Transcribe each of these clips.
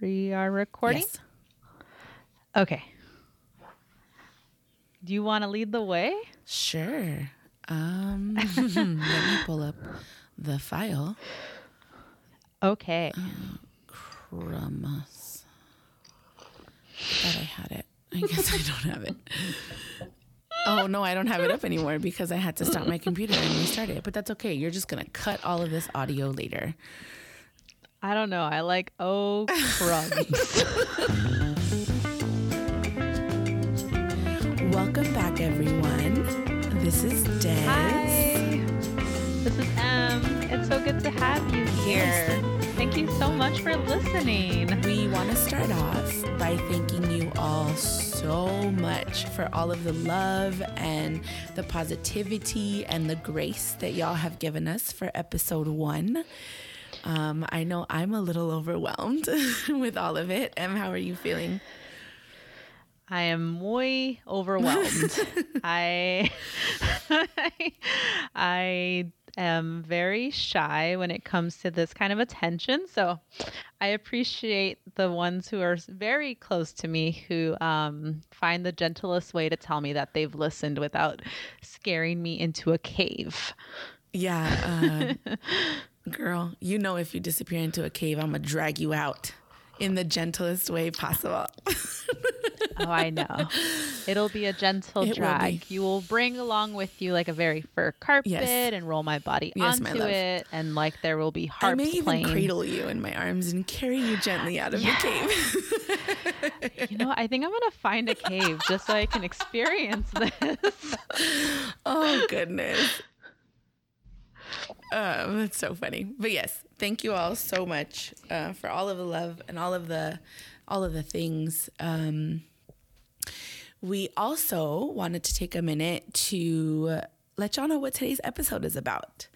We are recording. Yes. Okay. Do you want to lead the way? Sure. Um, let me pull up the file. Okay. Crumbs. Thought I had it. I guess I don't have it. Oh no, I don't have it up anymore because I had to stop my computer and restart it. But that's okay. You're just gonna cut all of this audio later. I don't know. I like oh crumbs. Welcome back, everyone. This is Des. Hi. This is Em. It's so good to have you here. Thank you so much for listening. We want to start off by thanking you all so much for all of the love and the positivity and the grace that y'all have given us for episode one. Um, I know I'm a little overwhelmed with all of it. Em, how are you feeling? I am way overwhelmed. I I am very shy when it comes to this kind of attention. So I appreciate the ones who are very close to me who um, find the gentlest way to tell me that they've listened without scaring me into a cave. Yeah, uh, girl, you know if you disappear into a cave, I'm gonna drag you out in the gentlest way possible. Oh, I know. It'll be a gentle It drag. be. You will bring along with you like a very fur carpet Yes. and roll my body Yes, onto love. it, and like there will be I harps may even playing. cradle you in my arms and carry you gently out of the cave. You know, I think I'm gonna find a cave just so I can experience this. oh goodness. Um, that's so funny. But yes, thank you all so much uh, for all of the love and all of the all of the things. Um, we also wanted to take a minute to let y'all know what today's episode is about.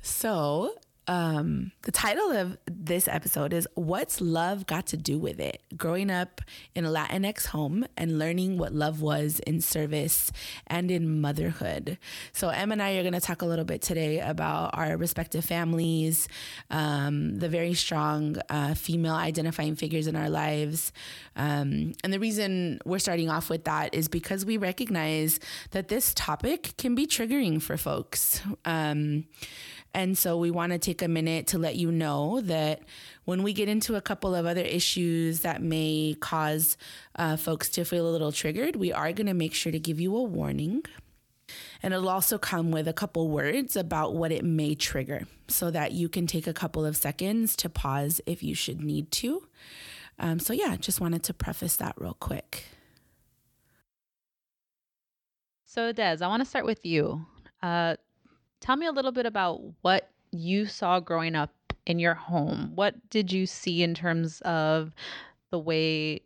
So, um, the title of this episode is What's Love Got to Do with It? Growing up in a Latinx home and learning what love was in service and in motherhood. So, Em and I are going to talk a little bit today about our respective families, um, the very strong uh, female identifying figures in our lives. Um, and the reason we're starting off with that is because we recognize that this topic can be triggering for folks. Um, and so we want to take a minute to let you know that when we get into a couple of other issues that may cause uh, folks to feel a little triggered, we are going to make sure to give you a warning. And it'll also come with a couple words about what it may trigger so that you can take a couple of seconds to pause if you should need to. Um, so, yeah, just wanted to preface that real quick. So, Des, I want to start with you. Uh, tell me a little bit about what you saw growing up in your home. What did you see in terms of the way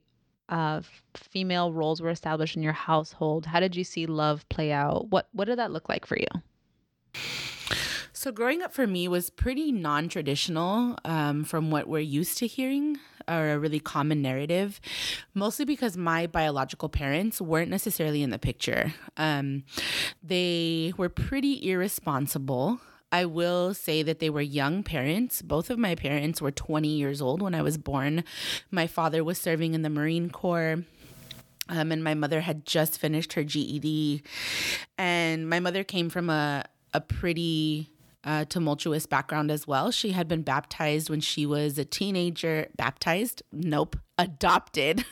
uh, female roles were established in your household? How did you see love play out? What What did that look like for you? So, growing up for me was pretty non traditional um, from what we're used to hearing, or a really common narrative, mostly because my biological parents weren't necessarily in the picture. Um, they were pretty irresponsible. I will say that they were young parents. Both of my parents were 20 years old when I was born. My father was serving in the Marine Corps. Um, and my mother had just finished her GED. And my mother came from a, a pretty uh, tumultuous background as well. She had been baptized when she was a teenager. Baptized? Nope. Adopted.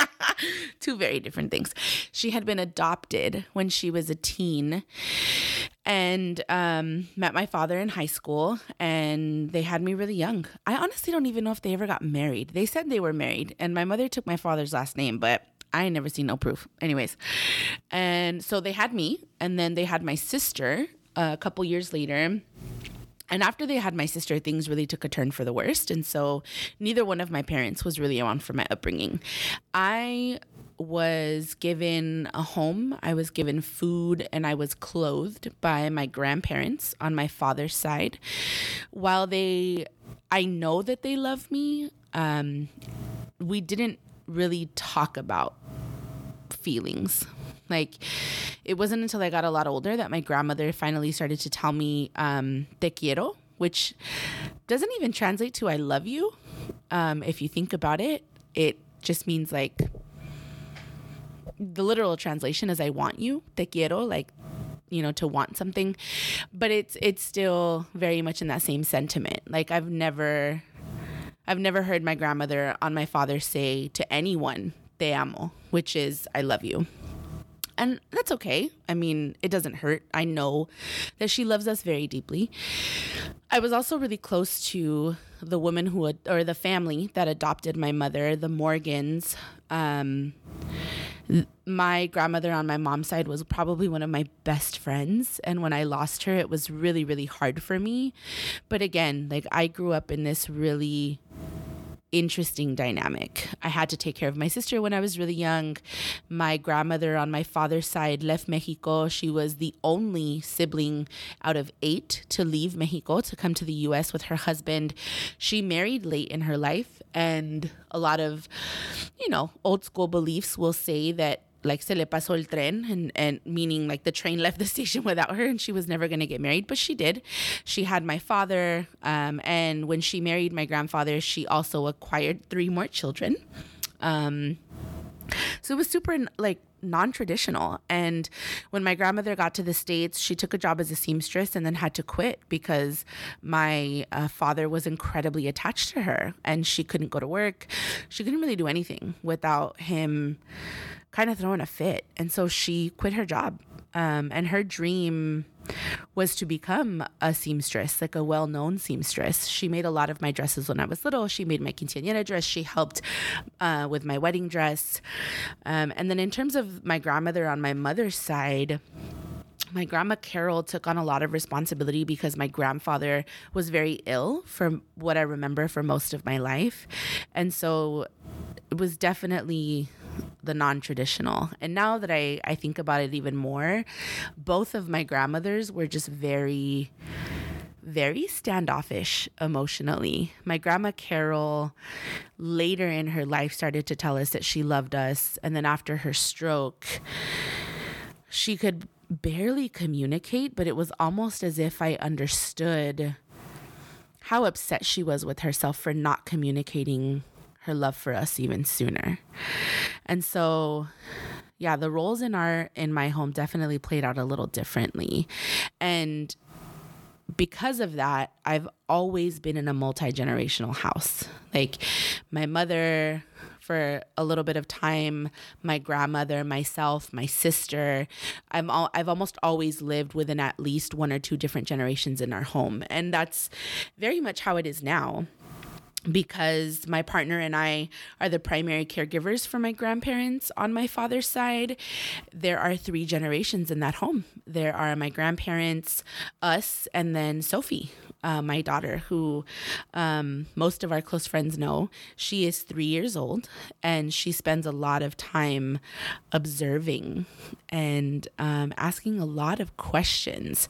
Two very different things. She had been adopted when she was a teen and um, met my father in high school, and they had me really young. I honestly don't even know if they ever got married. They said they were married, and my mother took my father's last name, but I never seen no proof. Anyways, and so they had me, and then they had my sister a couple years later. And after they had my sister, things really took a turn for the worst. And so neither one of my parents was really around for my upbringing. I was given a home, I was given food, and I was clothed by my grandparents on my father's side. While they, I know that they love me, um, we didn't really talk about feelings. Like, it wasn't until I got a lot older that my grandmother finally started to tell me um, te quiero, which doesn't even translate to I love you. Um, if you think about it, it just means like the literal translation is I want you, te quiero, like you know to want something. But it's it's still very much in that same sentiment. Like i've never i've never heard my grandmother on my father say to anyone te amo which is i love you and that's okay. I mean, it doesn't hurt. I know that she loves us very deeply. I was also really close to the woman who, or the family that adopted my mother, the Morgans. Um, my grandmother on my mom's side was probably one of my best friends. And when I lost her, it was really, really hard for me. But again, like I grew up in this really interesting dynamic. I had to take care of my sister when I was really young. My grandmother on my father's side left Mexico. She was the only sibling out of eight to leave Mexico to come to the US with her husband. She married late in her life, and a lot of, you know, old school beliefs will say that like se le pasó el tren and, and meaning like the train left the station without her and she was never going to get married but she did. She had my father um, and when she married my grandfather she also acquired three more children. Um, so it was super like non-traditional. And when my grandmother got to the states she took a job as a seamstress and then had to quit because my uh, father was incredibly attached to her and she couldn't go to work. She couldn't really do anything without him kind of throwing a fit. And so she quit her job. Um, and her dream was to become a seamstress, like a well known seamstress. She made a lot of my dresses when I was little. She made my quinceañera dress. She helped uh, with my wedding dress. Um, and then in terms of my grandmother on my mother's side, my grandma Carol took on a lot of responsibility because my grandfather was very ill from what I remember for most of my life. And so it was definitely the non-traditional and now that I, I think about it even more both of my grandmothers were just very very standoffish emotionally. My grandma Carol, later in her life, started to tell us that she loved us. And then after her stroke, she could barely communicate, but it was almost as if I understood how upset she was with herself for not communicating her love for us even sooner. And so yeah, the roles in our in my home definitely played out a little differently. And because of that, I've always been in a multi-generational house. Like my mother for a little bit of time, my grandmother, myself, my sister. I'm all, I've almost always lived within at least one or two different generations in our home. And that's very much how it is now because my partner and I are the primary caregivers for my grandparents on my father's side. There are three generations in that home. There are my grandparents, us, and then Sophie, uh, my daughter, who um, most of our close friends know. She is three years old and she spends a lot of time observing and um, asking a lot of questions.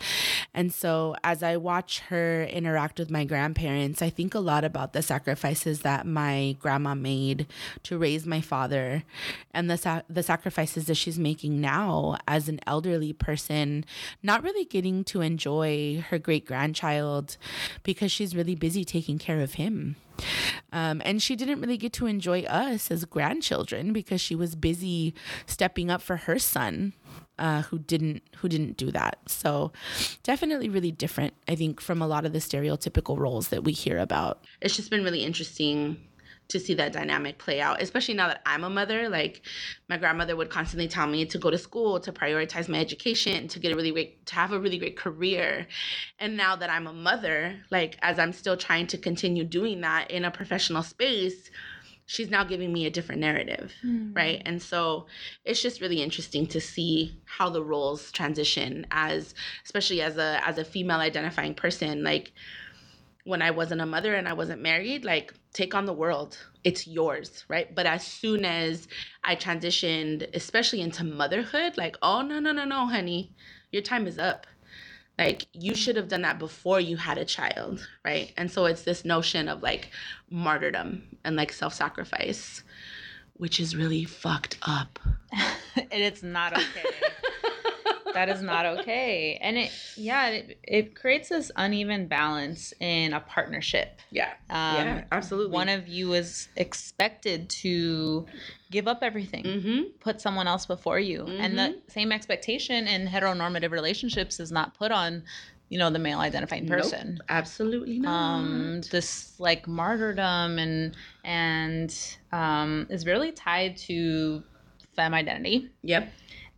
And so as I watch her interact with my grandparents, I think a lot about the sacrifices that my grandma made to raise my father and the, sa- the sacrifices that she's making now as an elderly person, not really getting to enjoy her great grandchild because she's really busy taking care of him. Um, and she didn't really get to enjoy us as grandchildren because she was busy stepping up for her son uh, who didn't who didn't do that. So definitely really different, I think, from a lot of the stereotypical roles that we hear about. It's just been really interesting to see that dynamic play out, especially now that I'm a mother. Like my grandmother would constantly tell me to go to school, to prioritize my education, to get a really great, to have a really great career. And now that I'm a mother, like as I'm still trying to continue doing that in a professional space, she's now giving me a different narrative, mm. right? And so it's just really interesting to see how the roles transition as, especially as a as a female identifying person, like when I wasn't a mother and I wasn't married, like take on the world. It's yours, right? But as soon as I transitioned, especially into motherhood, like, oh, no, no, no, no, honey, your time is up. Like, you should have done that before you had a child, right? And so it's this notion of like martyrdom and like self sacrifice, which is really fucked up. and it's not okay. that is not okay. And it, yeah, it, it creates this uneven balance in a partnership. Yeah. Um, yeah, absolutely. One of you is expected to give up everything, mm-hmm. put someone else before you. And the same expectation in heteronormative relationships is not put on, you know, the male identifying Nope. person. Absolutely not. Um, this like martyrdom and and um, is really tied to femme identity. yep.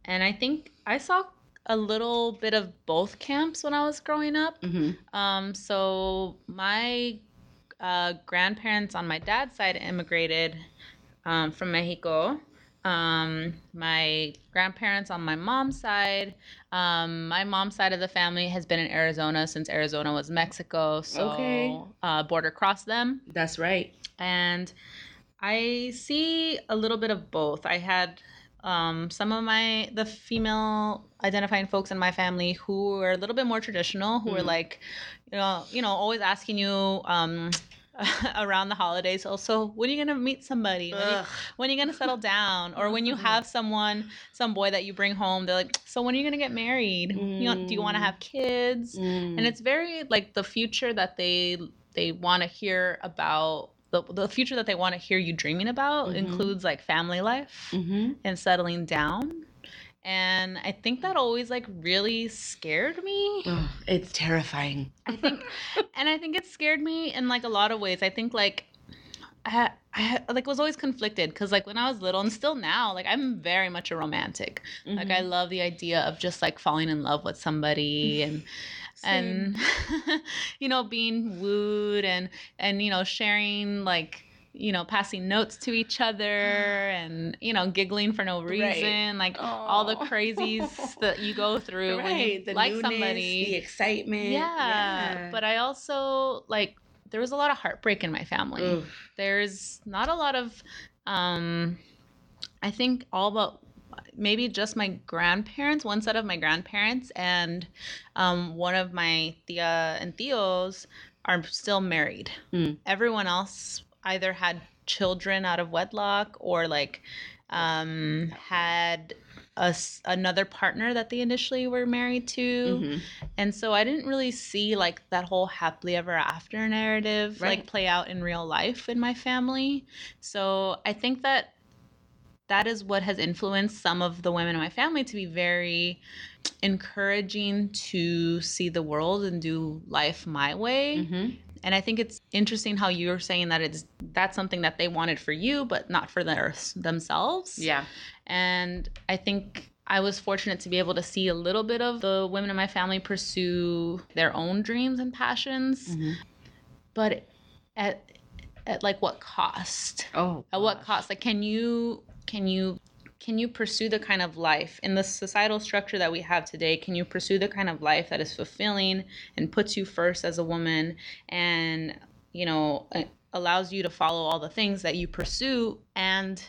And I think I saw a little bit of both camps when I was growing up. Mm-hmm. Um, so my uh, grandparents on my dad's side immigrated um, from Mexico. Um, my grandparents on my mom's side, um, my mom's side of the family has been in Arizona since Arizona was Mexico. So Okay. uh, border crossed them. That's right. And I see a little bit of both. I had um, some of my the female identifying folks in my family who were a little bit more traditional, who were Mhm. like, you know, you know, always asking you um, around the holidays. Also, when are you gonna meet somebody? When are, you, when are you gonna settle down? Or when you have someone, some boy that you bring home, they're like, so when are you gonna get married? You know, do you want to Mm. have kids? Mm. and it's very like the future that they they want to hear about the, the future that they want to hear you dreaming about Mhm. includes like family life Mhm. and settling down and i think that always like really scared me Ugh, it's terrifying. i think and i think it scared me in like a lot of ways i think like I, I like was always conflicted because like when I was little and still now like I'm very much a romantic like I Mhm. love the idea of just like falling in love with somebody and Same. and you know being wooed and and you know sharing like you know passing notes to each other and you know giggling for no Right. reason like all the crazies that you go through when you the like newness, somebody the excitement. yeah, but i also like there was a lot of heartbreak in my family Oof. there's not a lot of um i think all but maybe just my grandparents one set of my grandparents and um one of my tia and tios are still married Mm. everyone else either had children out of wedlock or like um had a another partner that they initially were married to Mhm. and so I didn't really see like that whole happily ever after narrative Right. like play out in real life in my family. So I think that that is what has influenced some of the women in my family to be very encouraging to see the world and do life my way. Mhm. And I think it's interesting how you're saying that it's that's something that they wanted for you but not for their, themselves. Yeah. And I think I was fortunate to be able to see a little bit of the women in my family pursue their own dreams and passions, Mhm. but at at like what cost? Oh. At what cost? Like can you can you can you pursue the kind of life in the societal structure that we have today? Can you pursue the kind of life that is fulfilling and puts you first as a woman and, you know, allows you to follow all the things that you pursue and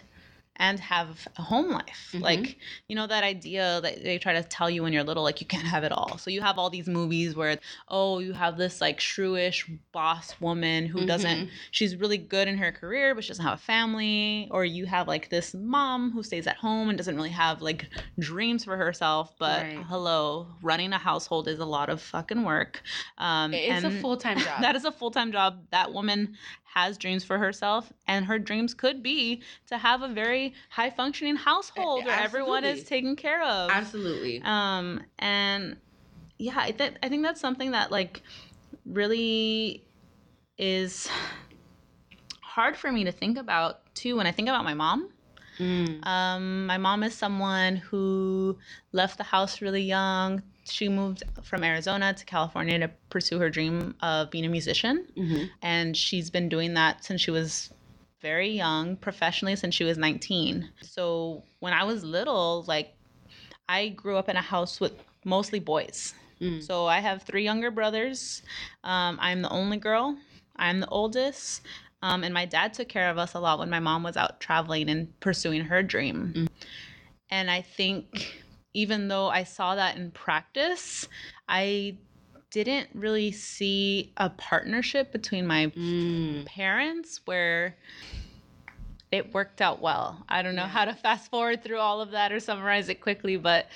and have a home life. Mhm. Like, you know, that idea that they try to tell you when you're little, like you can't have it all. So you have all these movies where, oh, you have this like shrewish boss woman who doesn't Mhm. she's really good in her career but she doesn't have a family or you have like this mom who stays at home and doesn't really have like dreams for herself but Right. hello running a household is a lot of fucking work um It's a full time job. that is a full-time job that woman has dreams for herself and her dreams could be to have a very high functioning household where everyone is taken care of Absolutely. um and yeah i, th- I think that's something that like really is hard for me to think about too when i think about my mom Mm. um my mom is someone who left the house really young she moved from arizona to california to pursue her dream of being a musician. Mhm. and she's been doing that since she was very young professionally since she was 19 so when i was little like i grew up in a house with mostly boys. Mm. so i have three younger brothers. Um, i'm the only girl. I'm the oldest. Um, and my dad took care of us a lot when my mom was out traveling and pursuing her dream. Mm. and i think even though i saw that in practice i didn't really see a partnership between my Mm. parents where it worked out well. I don't know Yeah. how to fast forward through all of that or summarize it quickly, but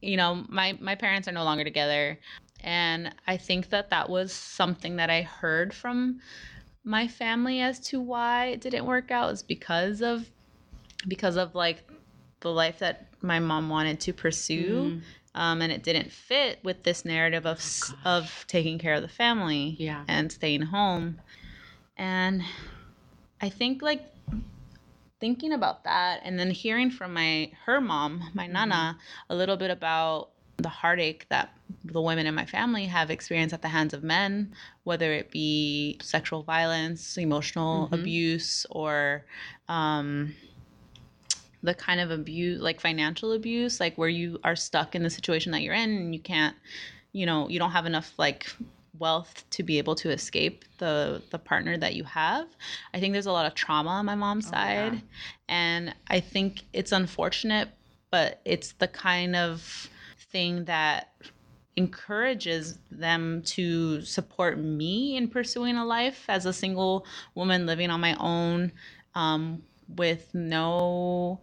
you know, my my parents are no longer together, and I think that that was something that I heard from my family as to why it didn't work out is because of because of like the life that my mom wanted to pursue. Um, and it didn't fit with this narrative of s of taking care of the family Yeah. and staying home. And I think like thinking about that and then hearing from my her mom, my nana, a little bit about the heartache that the women in my family have experienced at the hands of men, whether it be sexual violence, emotional Mhm. abuse, or um, the kind of abuse, like financial abuse, like where you are stuck in the situation that you're in and you can't, you know, you don't have enough like wealth to be able to escape the the partner that you have. I think there's a lot of trauma on my mom's Oh, yeah. side, and I think it's unfortunate, but it's the kind of thing that encourages them to support me in pursuing a life as a single woman living on my own um, with no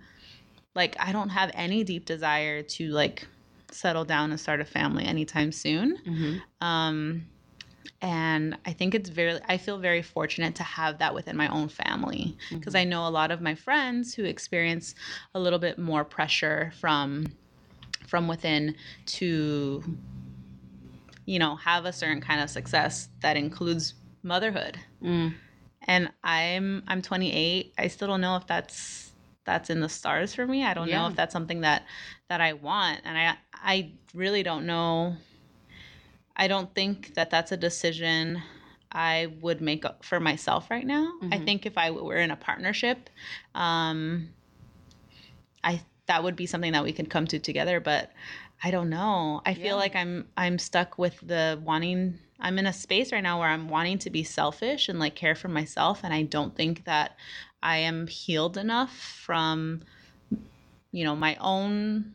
like i don't have any deep desire to like settle down and start a family anytime soon Mm-hmm. um, and I think it's very, I feel very fortunate to have that within my own family because I know a lot of my friends who experience a little bit more pressure from from within to you know have a certain kind of success that includes motherhood Mm. And i'm i'm 28 i still don't know if that's that's in the stars for me. I don't know if that's something that that i want. And i i really don't know. I don't think that that's a decision i would make for myself right now. I Mhm. think if i were in a partnership um i that would be something that we could come to together. But i don't know. I feel like i'm i'm stuck with the wanting i'm in a space right now where i'm wanting to be selfish and like care for myself and i don't think that i am healed enough from you know my own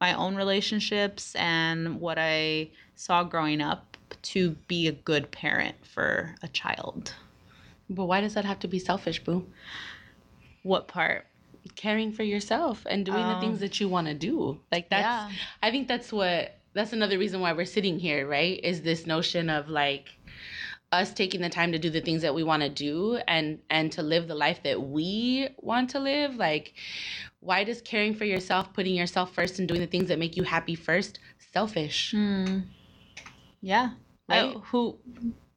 my own relationships and what i saw growing up to be a good parent for a child But why does that have to be selfish, boo? what part Caring for yourself and doing the Oh. things um, that you want to do. Like that's yeah I think that's what that's another reason why we're sitting here, right? Is this notion of like us taking the time to do the things that we want to do and and to live the life that we want to live. Like why does caring for yourself, putting yourself first and doing the things that make you happy first selfish? Hmm. Yeah. I- Right? who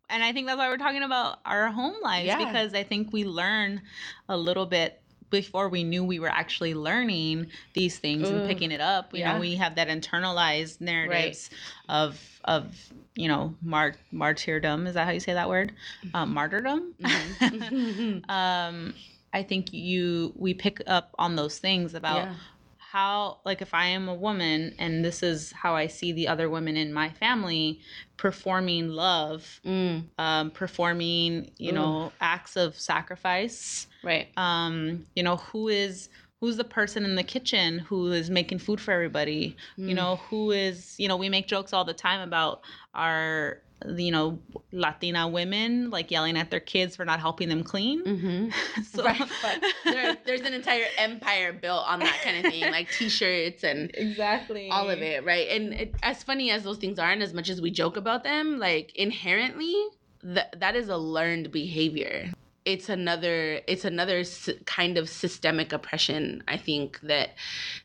and I think that's why we're talking about our home lives Yeah. because I think we learn a little bit before we knew we were actually learning these things and picking it up. You Yeah. know, we have that internalized narratives of of you know mart martyrdom. Is that how you say that word? Um, martyrdom. Mhm. um, I think you we pick up on those things about yeah. How like if i am a woman and this is how i see the other women in my family performing love Mm, um, performing you know acts of sacrifice right. um, you know who is who's the person in the kitchen who is making food for everybody you Mm. know who is you know we make jokes all the time about our you know latina women like yelling at their kids for not helping them clean Mm-hmm. so right. There, there's an entire empire built on that kind of thing, like T-shirts and exactly all of it, right? And it, as funny as those things are, and as much as we joke about them, like inherently, that that is a learned behavior. It's another, it's another kind of systemic oppression. I think that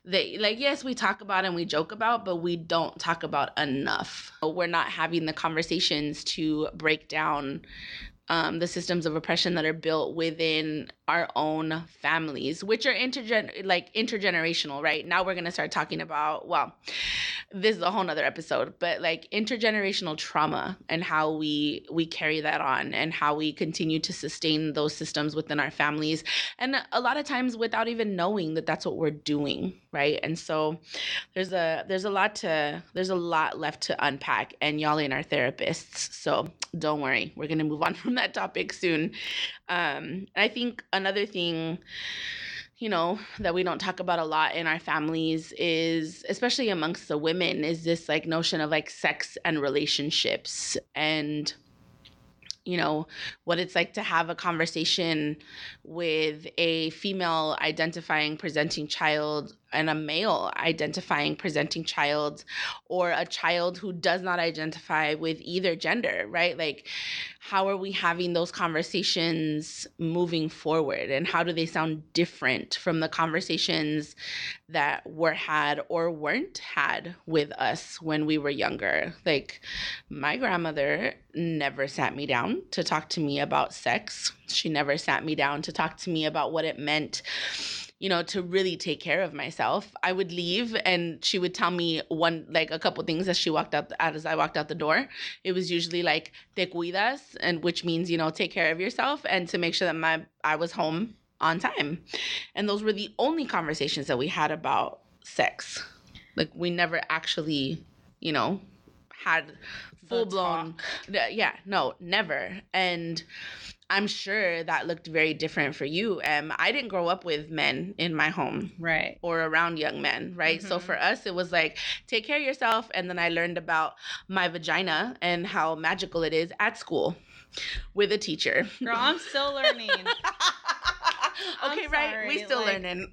that like yes, we talk about and we joke about, but we don't talk about enough. We're not having the conversations to break down um, the systems of oppression that are built within our own families, which are intergen like intergenerational, right? Now we're gonna start talking about well, this is a whole nother episode, but like intergenerational trauma and how we we carry that on and how we continue to sustain those systems within our families, and a lot of times without even knowing that that's what we're doing, right? And so there's a there's a lot to there's a lot left to unpack, and y'all ain't our therapists, so don't worry, we're gonna move on from that topic soon. Um, I think another thing, you know, that we don't talk about a lot in our families is, especially amongst the women, is this like notion of like sex and relationships and you know, what it's like to have a conversation with a female identifying presenting child and a male identifying presenting child or a child who does not identify with either gender, right? Like, how are we having those conversations moving forward? And how do they sound different from the conversations that were had or weren't had with us when we were younger? Like, my grandmother never sat me down to talk to me about sex, she never sat me down to talk to me about what it meant you know, to really take care of myself. I would leave and she would tell me one, like a couple things as she walked out, the, as I walked out the door. It was usually like, te cuidas, and which means, you know, take care of yourself and to make sure that my, I was home on time. And those were the only conversations that we had about sex. Like we never actually, you know, had full blown, yeah, no, never. And, I'm sure that looked very different for you. Um, I didn't grow up with men in my home, right, or around young men, right. Mm-hmm. So for us, it was like take care of yourself, and then I learned about my vagina and how magical it is at school with a teacher. Girl, I'm still learning. okay, right? We still like, learning.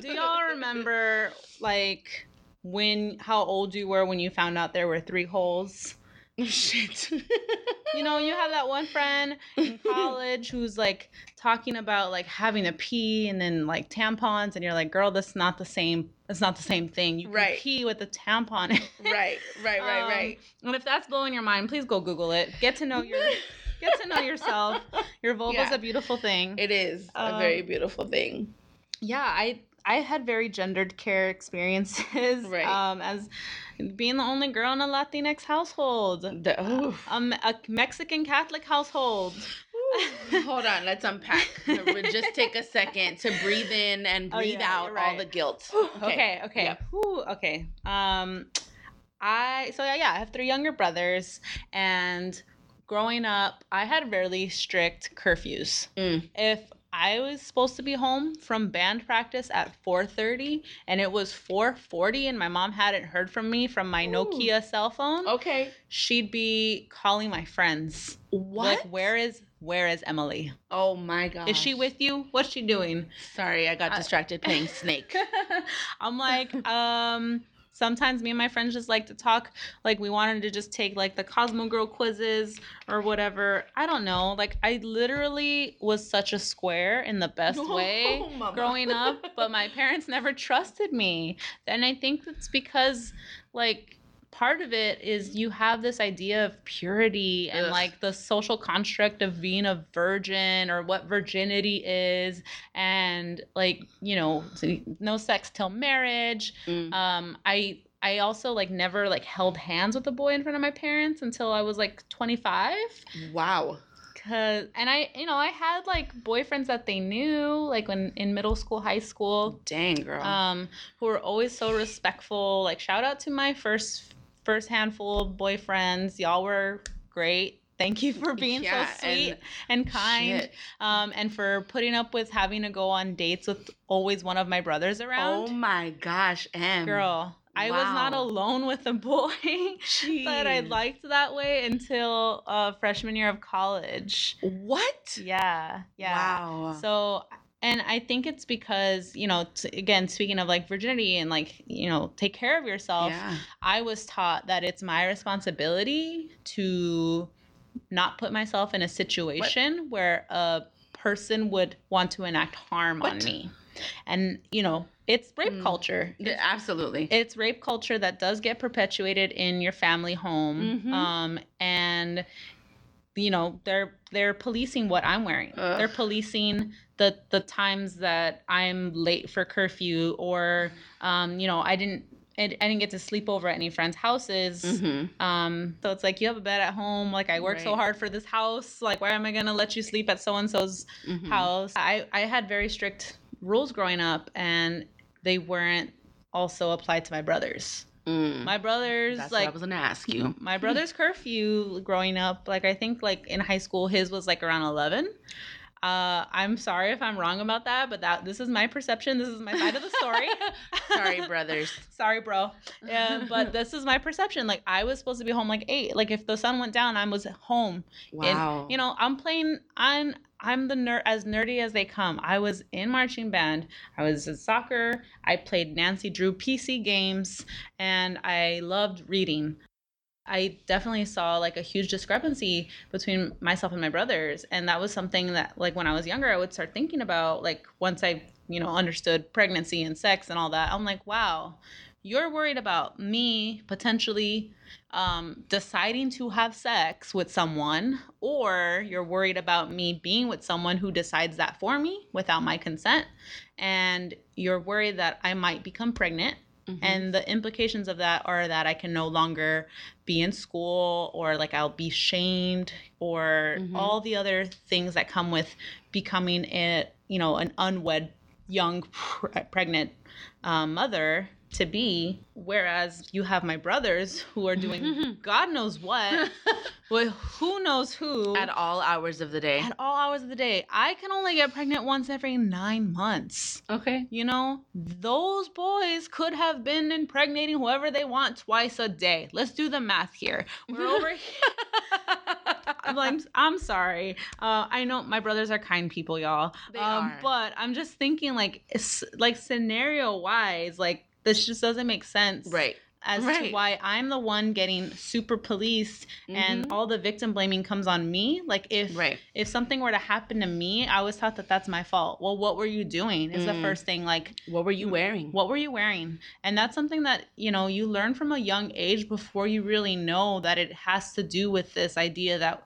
do y'all remember like when how old you were when you found out there were three holes? Shit. you know, you have that one friend in college who's like talking about like having a pee and then like tampons, and you're like, girl, that's not the same. It's not the same thing. You right. pee with a tampon. right, right, right, um, right. And if that's blowing your mind, please go Google it. Get to know your. Get to know yourself. Your vulva is yeah. a beautiful thing. It is um, a very beautiful thing. Yeah, I I had very gendered care experiences. Right. Um, as being the only girl in a Latinx household, the, oh. um, a Mexican Catholic household. Hold on, let's unpack. just take a second to breathe in and oh, breathe oh, yeah, out right. all the guilt. Okay, okay. Okay. Yep. okay. Um I so yeah, yeah, I have three younger brothers and growing up, I had really strict curfews. Mm. If I was supposed to be home from band practice at 4:30 and it was 4:40 and my mom hadn't heard from me from my Ooh. Nokia cell phone. Okay. She'd be calling my friends. What? Like where is where is Emily? Oh my god. Is she with you? What's she doing? Sorry, I got distracted playing Snake. I'm like, um sometimes me and my friends just like to talk like we wanted to just take like the cosmo girl quizzes or whatever. I don't know. Like i literally was such a square in the best oh, way growing up but my parents never trusted me. And i think that's because like part of it is you have this idea of purity and Ugh. like the social construct of being a virgin or what virginity is and like you know no sex till marriage mm. um i I also like never like held hands with a boy in front of my parents until I was like 25. Wow. Cause and I you know I had like boyfriends that they knew like when in middle school, high school. Dang girl. Um, who were always so respectful. Like shout out to my first first handful of boyfriends. Y'all were great. Thank you for being yeah, so sweet and, and kind. Um, and for putting up with having to go on dates with always one of my brothers around. Oh my gosh, Em. Girl, I wow. was not alone with a boy that I liked that way until uh, freshman year of college. What? Yeah. Yeah. Wow. So and I think it's because, you know, t- again, speaking of like virginity and like, you know, take care of yourself, yeah. I was taught that it's my responsibility to not put myself in a situation what? where a person would want to enact harm what? on me. And, you know, it's rape mm. culture. It's, Absolutely. It's rape culture that does get perpetuated in your family home. Mm-hmm. Um, and you know they're they're policing what i'm wearing Ugh. they're policing the the times that i'm late for curfew or um you know i didn't I didn't get to sleep over at any friends' houses. Mm-hmm. Um, so it's like you have a bed at home. Like I worked right. so hard for this house. Like why am I gonna let you sleep at so and so's house? I I had very strict rules growing up, and they weren't also applied to my brothers. Mm. My brothers That's like I was gonna ask you. My brother's curfew growing up, like I think like in high school, his was like around eleven. Uh, I'm sorry if I'm wrong about that, but that this is my perception. This is my side of the story. Sorry, brothers. sorry, bro. Yeah, but this is my perception. Like I was supposed to be home like eight. Like if the sun went down, I was home. Wow. And, you know, I'm playing. I'm I'm the nerd as nerdy as they come. I was in marching band. I was in soccer. I played Nancy Drew PC games, and I loved reading. I definitely saw like a huge discrepancy between myself and my brothers. And that was something that like when I was younger I would start thinking about like once I, you know, understood pregnancy and sex and all that. I'm like, wow, you're worried about me potentially um, deciding to have sex with someone, or you're worried about me being with someone who decides that for me without my consent. And you're worried that I might become pregnant Mhm. and the implications of that are that I can no longer be in school or like I'll be shamed or Mhm. all the other things that come with becoming a, you know, an unwed young pre- pregnant um, mother to be. Whereas you have my brothers who are doing God knows what, with who knows who At all hours of the day. at all hours of the day. I can only get pregnant once every nine months. Okay. You know, those boys could have been impregnating whoever they want twice a day. Let's do the math here. We're over here. I'm like, I'm sorry. Uh, I know my brothers are kind people, y'all. They um, are. But I'm just thinking, like, like scenario wise, like this just doesn't make sense. right. As to why I'm the one getting super policed and Mhm. all the victim blaming comes on me. Like if Right. if something were to happen to me, I was taught that that's my fault. Well, what were you doing? Is the Mm. first thing. Like, What were you wearing? what were you wearing? And that's something that, you know, you learn from a young age before you really know that it has to do with this idea that,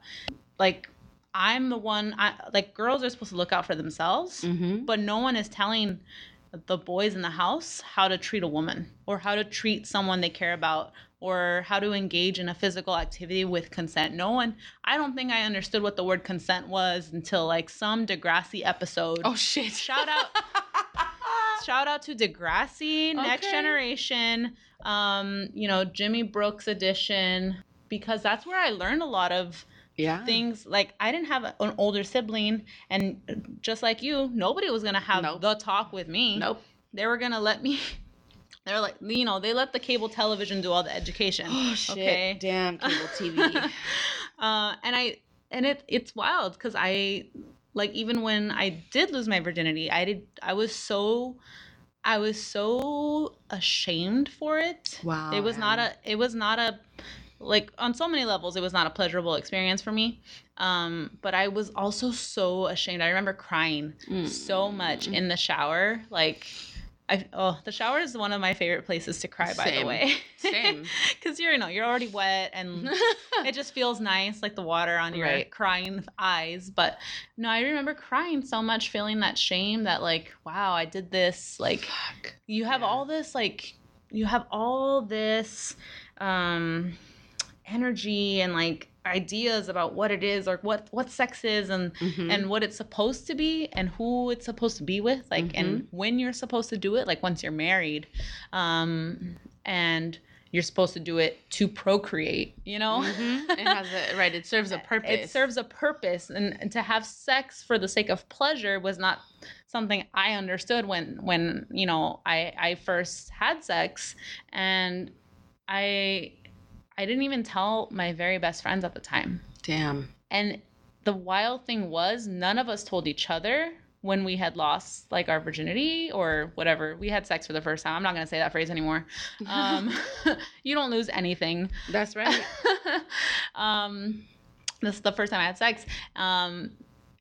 like, I'm the one, I, like, girls are supposed to look out for themselves, Mm-hmm. but no one is telling the boys in the house how to treat a woman or how to treat someone they care about or how to engage in a physical activity with consent. No one, I don't think I understood what the word consent was until like some Degrassi episode. Oh shit! Shout out shout out to Degrassi, Next Okay. Generation, um, you know, Jimmy Brooks edition, because that's where I learned a lot of yeah. things. Like I didn't have an older sibling, and just like you, nobody was gonna have Nope. the talk with me. Nope. They were gonna let me. They're like, you know, they let the cable television do all the education. Oh shit! Okay. Damn cable TV. uh, and I and it it's wild because I like even when I did lose my virginity, I did I was so I was so ashamed for it. wow. It was not a it was not a like on so many levels it was not a pleasurable experience for me. Um, but I was also so ashamed. I remember crying Mm. so much in the shower. Like I oh the shower is one of my favorite places to cry by the way. Same. Cause you're you know, you're already wet and it just feels nice, like the water on your Right. crying eyes. But no, I remember crying so much, feeling that shame that like, wow, I did this. Like, Fuck. you have Yeah. all this, like, you have all this um, energy and like ideas about what it is or what what sex is and Mhm. and what it's supposed to be and who it's supposed to be with like and when you're supposed to do it like once you're married um and you're supposed to do it to procreate you know Mhm. It has a right. It serves a purpose. it serves a purpose and, and to have sex for the sake of pleasure was not something i understood when when you know i i first had sex and i i didn't even tell my very best friends at the time Damn. and the wild thing was none of us told each other when we had lost like our virginity or whatever we had sex for the first time i'm not going to say that phrase anymore um you don't lose anything That's right. um, this is the first time I had sex. Um,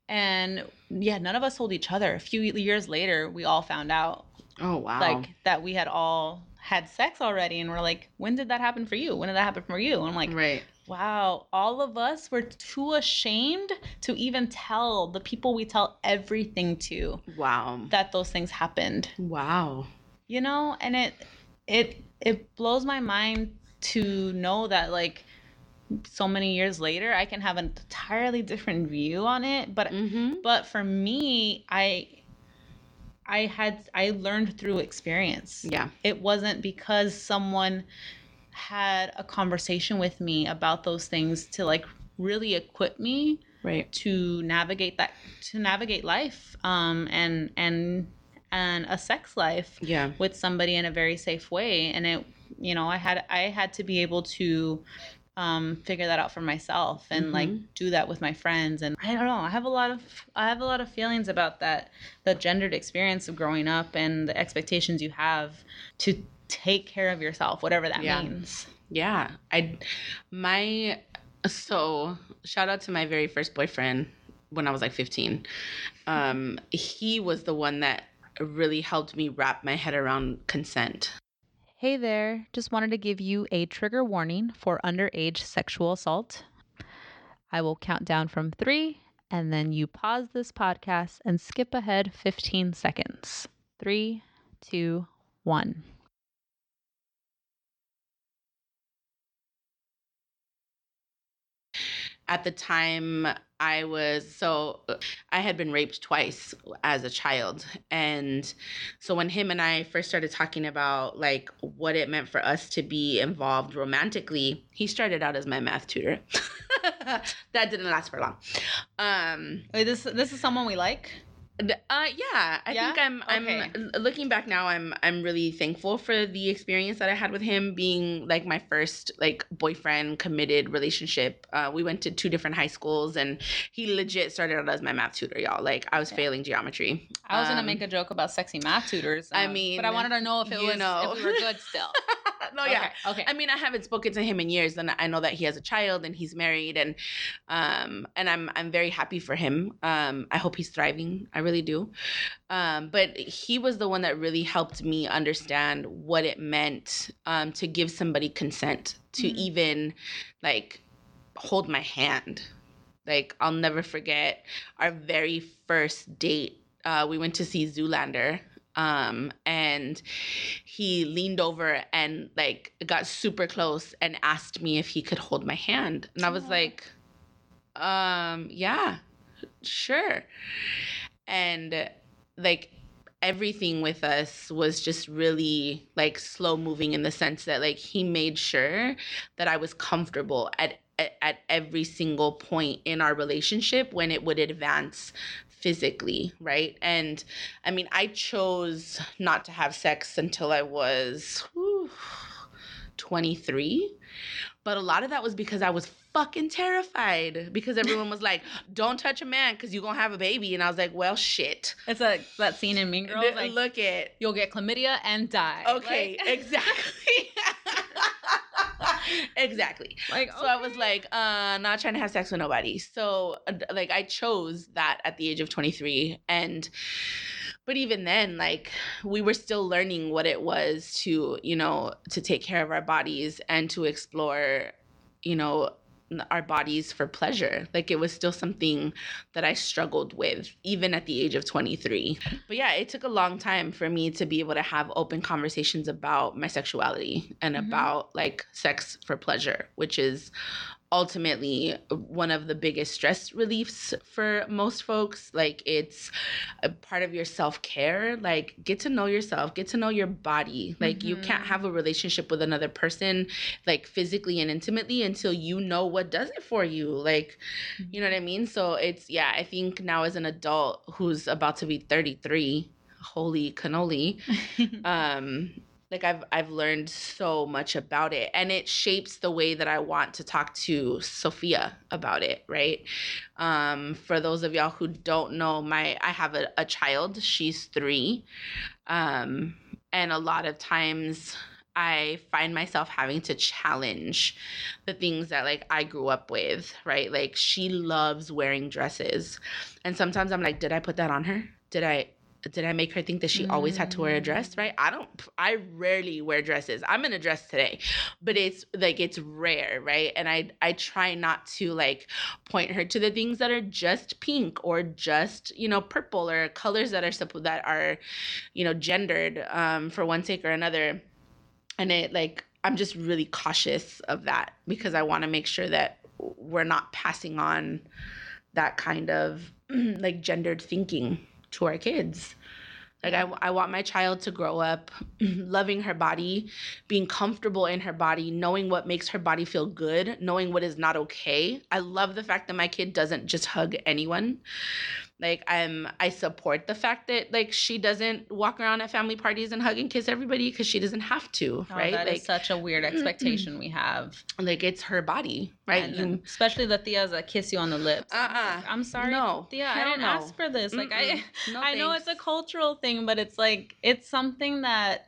and yeah, none of us told each other. A few years later, we all found out Oh wow. like that we had all had sex already, and we're like, when did that happen for you? When did that happen for you? And I'm like, right. wow, all of us were too ashamed to even tell the people we tell everything to Wow. that those things happened Wow. you know and it it it blows my mind to know that like so many years later i can have an entirely different view on it but Mm-hmm. but for me i i had i learned through experience. Yeah. it wasn't because someone had a conversation with me about those things to like really equip me right. to navigate that to navigate life um and and and a sex life yeah. with somebody in a very safe way. And it you know i had i had to be able to um, figure that out for myself and Mhm. like do that with my friends and i don't know i have a lot of i have a lot of feelings about that the gendered experience of growing up and the expectations you have to take care of yourself whatever that Yeah. means Yeah, I my so shout out to my very first boyfriend when I was like 15. Um he was the one that really helped me wrap my head around consent. Hey there, just wanted to give you a trigger warning for underage sexual assault. I will count down from three, and then you pause this podcast and skip ahead 15 seconds. Three, two, one. At the time I was so I had been raped twice as a child and so when him and I first started talking about like what it meant for us to be involved romantically, he started out as my math tutor. that didn't last for long. Um Wait, this this is someone we like. Uh, yeah, I Yeah? think I'm. Okay. I'm looking back now. I'm. I'm really thankful for the experience that I had with him, being like my first like boyfriend committed relationship. Uh, we went to two different high schools, and he legit started out as my math tutor, y'all. Like I was Yeah. failing geometry. I was gonna Um, make a joke about sexy math tutors. I um, mean, but I wanted to know if it you was know. if we were good still. no, yeah. Okay. okay. I mean, I haven't spoken to him in years, and I know that he has a child and he's married, and um, and I'm I'm very happy for him. Um, I hope he's thriving. I really do. Um, but he was the one that really helped me understand what it meant um, to give somebody consent to Mhm. even like hold my hand. Like I'll never forget our very first date. Uh, we went to see Zoolander um and he leaned over and like got super close and asked me if he could hold my hand and i was like um yeah sure and like everything with us was just really like slow moving in the sense that like he made sure that i was comfortable at at, every single point in our relationship when it would advance physically right? And i mean i chose not to have sex until i was whew, 23 but a lot of that was because i was fucking terrified because everyone was like don't touch a man because you're gonna have a baby and i was like well shit It's like that scene in Mean Girls. Th- Like look at you'll get chlamydia and die. okay Like- exactly exactly Like so I was like, uh, not trying to have sex with nobody. So uh, like I chose that at the age of 23 and but even then like we were still learning what it was to, you know, to take care of our bodies and to explore, you know, our bodies for pleasure. Like it was still something that I struggled with even at the age of 23. But yeah, it took a long time for me to be able to have open conversations about my sexuality and Mhm. about like sex for pleasure, which is ultimately one of the biggest stress reliefs for most folks. Like it's a part of your self-care. Like get to know yourself get to know your body. Like you can't Mhm. have a relationship with another person like physically and intimately until you know what does it for you. Like you know what i mean? So it's yeah i think now as an adult who's about to be 33 holy cannoli um like I've I've learned so much about it and it shapes the way that I want to talk to Sophia about it, right? Um for those of y'all who don't know, my I have a, a child, she's 3. Um and a lot of times I find myself having to challenge the things that like I grew up with, right? Like she loves wearing dresses. And sometimes I'm like, did I put that on her? Did I did I make her think that she always had to wear a dress, right? I don't I rarely wear dresses. I'm in a dress today, but it's like it's rare, right? And I I try not to like point her to the things that are just pink or just, you know, purple or colors that are that are, you know, gendered um for one sake or another. And it like I'm just really cautious of that because I want to make sure that we're not passing on that kind of like gendered thinking to our kids. Like I, I want my child to grow up loving her body, being comfortable in her body, knowing what makes her body feel good, knowing what is not okay. I love the fact that my kid doesn't just hug anyone. Like I'm I support the fact that like she doesn't walk around at family parties and hug and kiss everybody because she doesn't have to, Oh, right? That is like such a weird expectation we have. like it's her body, right? And then especially the Tias that kiss you on the lips. uh-uh. I'm sorry, No. Tia. I didn't no. ask for this. Like I, Mm-mm. No I know it's a cultural thing, but it's like it's something that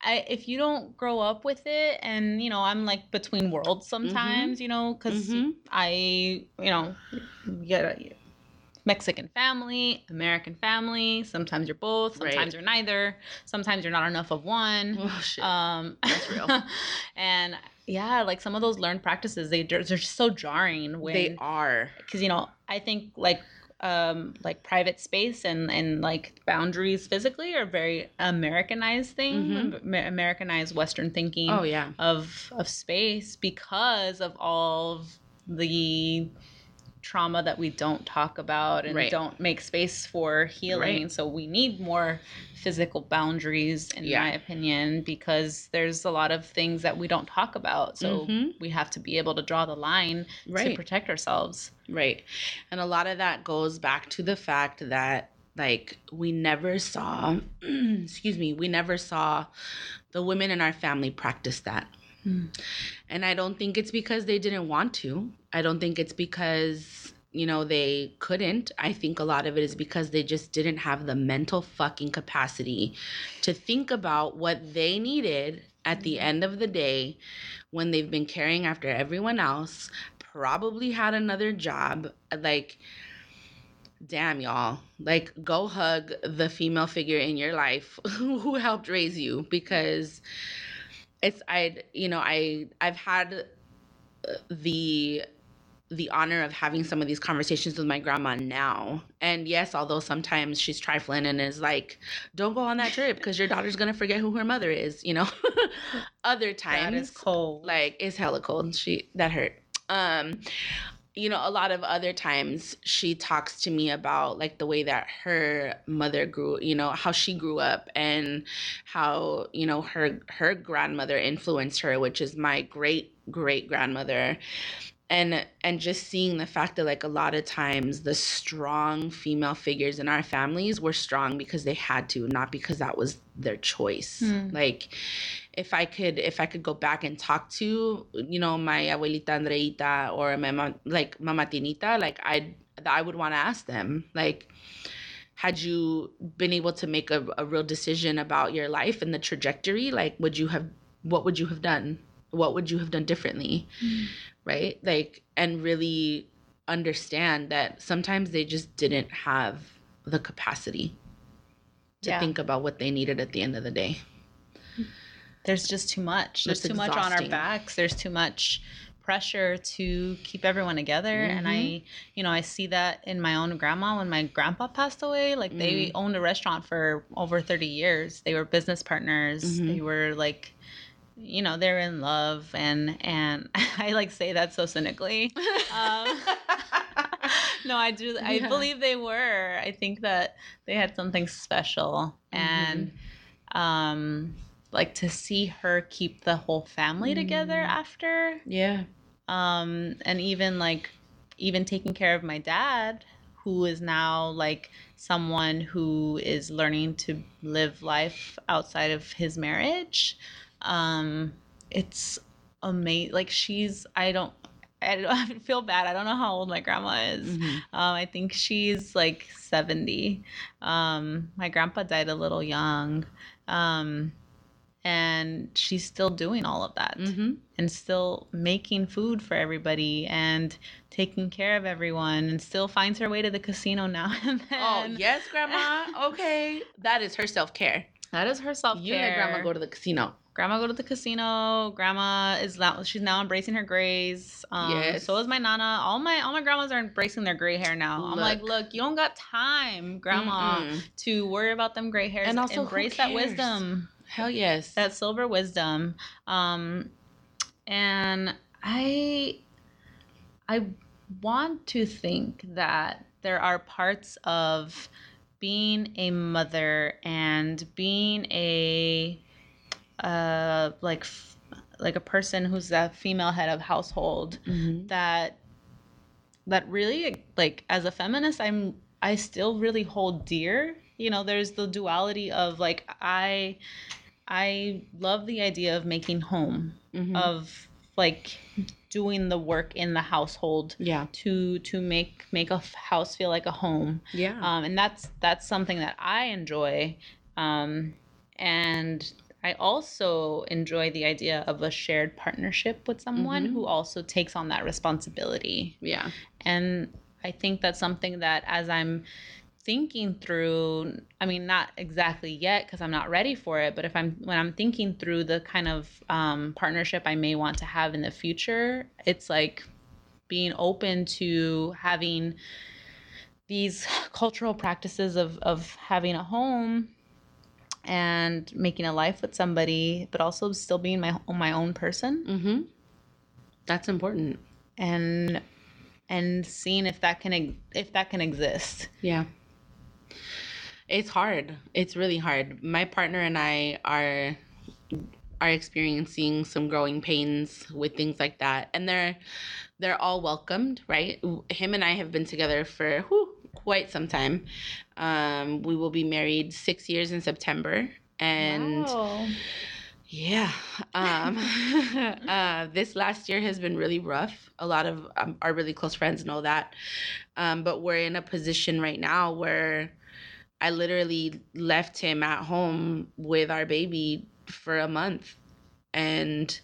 I if you don't grow up with it, and you know, I'm like between worlds sometimes, you know, because Mhm. I, you know, get Mexican family, American family. Sometimes you're both. Right. Sometimes you're neither. Sometimes you're not enough of one. Oh shit. Um, That's real. and yeah, like some of those learned practices, they they're just so jarring when they are. because you know I think like um like private space and and like boundaries physically are very Americanized thing, Mhm. Americanized Western thinking Oh yeah. of of space because of all of the trauma that we don't talk about and Right. don't make space for healing Right. so we need more physical boundaries in Yeah. my opinion because there's a lot of things that we don't talk about so Mhm. we have to be able to draw the line to protect ourselves Right. And a lot of that goes back to the fact that like we never saw excuse me, we never saw the women in our family practice that. Mm. And I don't think it's because they didn't want to. I don't think it's because you know they couldn't. I think a lot of it is because they just didn't have the mental fucking capacity to think about what they needed at the end of the day when they've been caring after everyone else, probably had another job. Like, damn, y'all. Like, go hug the female figure in your life who helped raise you because it's, I, you know, I, I've had uh, the, the honor of having some of these conversations with my grandma now. And yes, although sometimes she's trifling and is like, don't go on that trip because your daughter's going to forget who her mother is, you know? Other times that is cold like it's hella cold she that hurt um you know a lot of other times she talks to me about like the way that her mother grew you know how she grew up and how you know her her grandmother influenced her which is my great great grandmother and and just seeing the fact that like a lot of times the strong female figures in our families were strong because they had to not because that was their choice Hmm. like if I could if I could go back and talk to you know my abuelita Andreita or my mom like mama Tinita like I I would want to ask them like had you been able to make a, a real decision about your life and the trajectory like would you have what would you have done? What would you have done differently? Mm-hmm. Right? Like and really understand that sometimes they just didn't have the capacity to Yeah. think about what they needed at the end of the day there's just too much. There's too much on our backs. There's too much pressure to keep everyone together. And i Mhm. you know i see that in my own grandma. When my grandpa passed away like they Mhm. owned a restaurant for over 30 years. They were business partners. Mhm. they were like you know they're in love. And and i like say that so cynically. Um, no i do i Yeah. believe they were. I think that they had something special. And um like to see her keep the whole family together Mm. after yeah um and even like even taking care of my dad who is now like someone who is learning to live life outside of his marriage um it's amazing like she's i don't I don't I feel bad. I don't know how old my grandma is. Mhm. Um, I think she's like 70. Um, my grandpa died a little young. Um, and she's still doing all of that Mhm. and still making food for everybody and taking care of everyone and still finds her way to the casino now and then. Oh yes, grandma. Okay, that is her self care. That is her self care. You let grandma go to the casino. grandma go to the casino. Grandma is now she's now embracing her grays. Um, Yes. So is my nana. All my all my grandmas are embracing their gray hair now. I'm like, Look. look, you don't got time, grandma, Mm-mm. to worry about them gray hairs. And also, embrace that wisdom, Hell yes. that silver wisdom. Um, and I, I want to think that there are parts of being a mother and being a uh like f- like a person who's a female head of household Mhm. that that really like as a feminist i'm i still really hold dear you know there's the duality of like i i love the idea of making home Mhm. of like doing the work in the household yeah. to to make make a house feel like a home Yeah. um, and that's that's something that I enjoy, um, and I also enjoy the idea of a shared partnership with someone Mhm. who also takes on that responsibility. yeah. And I think that's something that as I'm thinking through, I mean, not exactly yet because I'm not ready for it, but if I'm when I'm thinking through the kind of um, partnership I may want to have in the future, it's like being open to having these cultural practices of of having a home and making a life with somebody, but also still being my my own person Mm-hmm. That's important. and and seeing if that can if that can exist. Yeah. It's hard. It's really hard. My partner and I are are experiencing some growing pains with things like that. And they're they're all welcomed, right? Him and I have been together for whew, quite some time. Um, we will be married six years in September. And Wow. yeah. Um, uh, this last year has been really rough. A lot of um, our really close friends know that. Um, but we're in a position right now where I literally left him at home with our baby for a month. And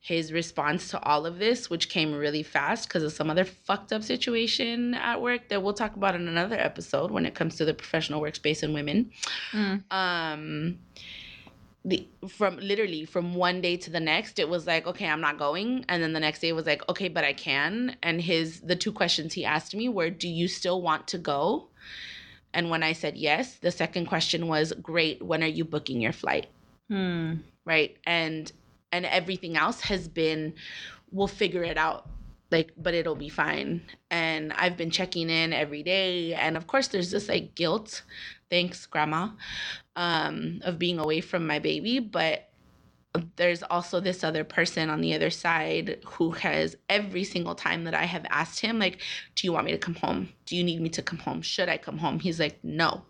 his response to all of this, which came really fast because of some other fucked up situation at work that we'll talk about in another episode when it comes to the professional workspace and women Mm. um the from literally from one day to the next it was like okay i'm not going and then the next day it was like okay but i can and his the two questions he asked me were do you still want to go and when i said yes the second question was great when are you booking your flight? Hmm. right? And and everything else has been we'll figure it out like but it'll be fine. And i've been checking in every day. And of course there's this like guilt thanks grandma um of being away from my baby. But there's also this other person on the other side who has every single time that I have asked him, like, do you want me to come home? Do you need me to come home? Should I come home? He's like, no.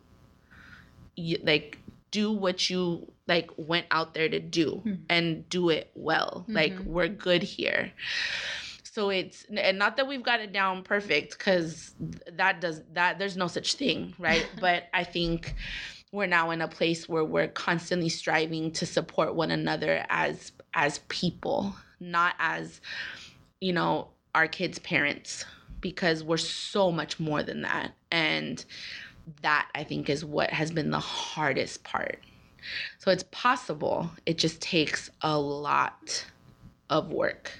You, like, do what you like went out there to do Mhm. and do it well. Like, Mhm. we're good here. So it's and not that we've got it down perfect because that does that there's no such thing, right? but I think we're now in a place where we're constantly striving to support one another as as people not as you know our kids parents because we're so much more than that. And that i think is what has been the hardest part. So it's possible it just takes a lot of work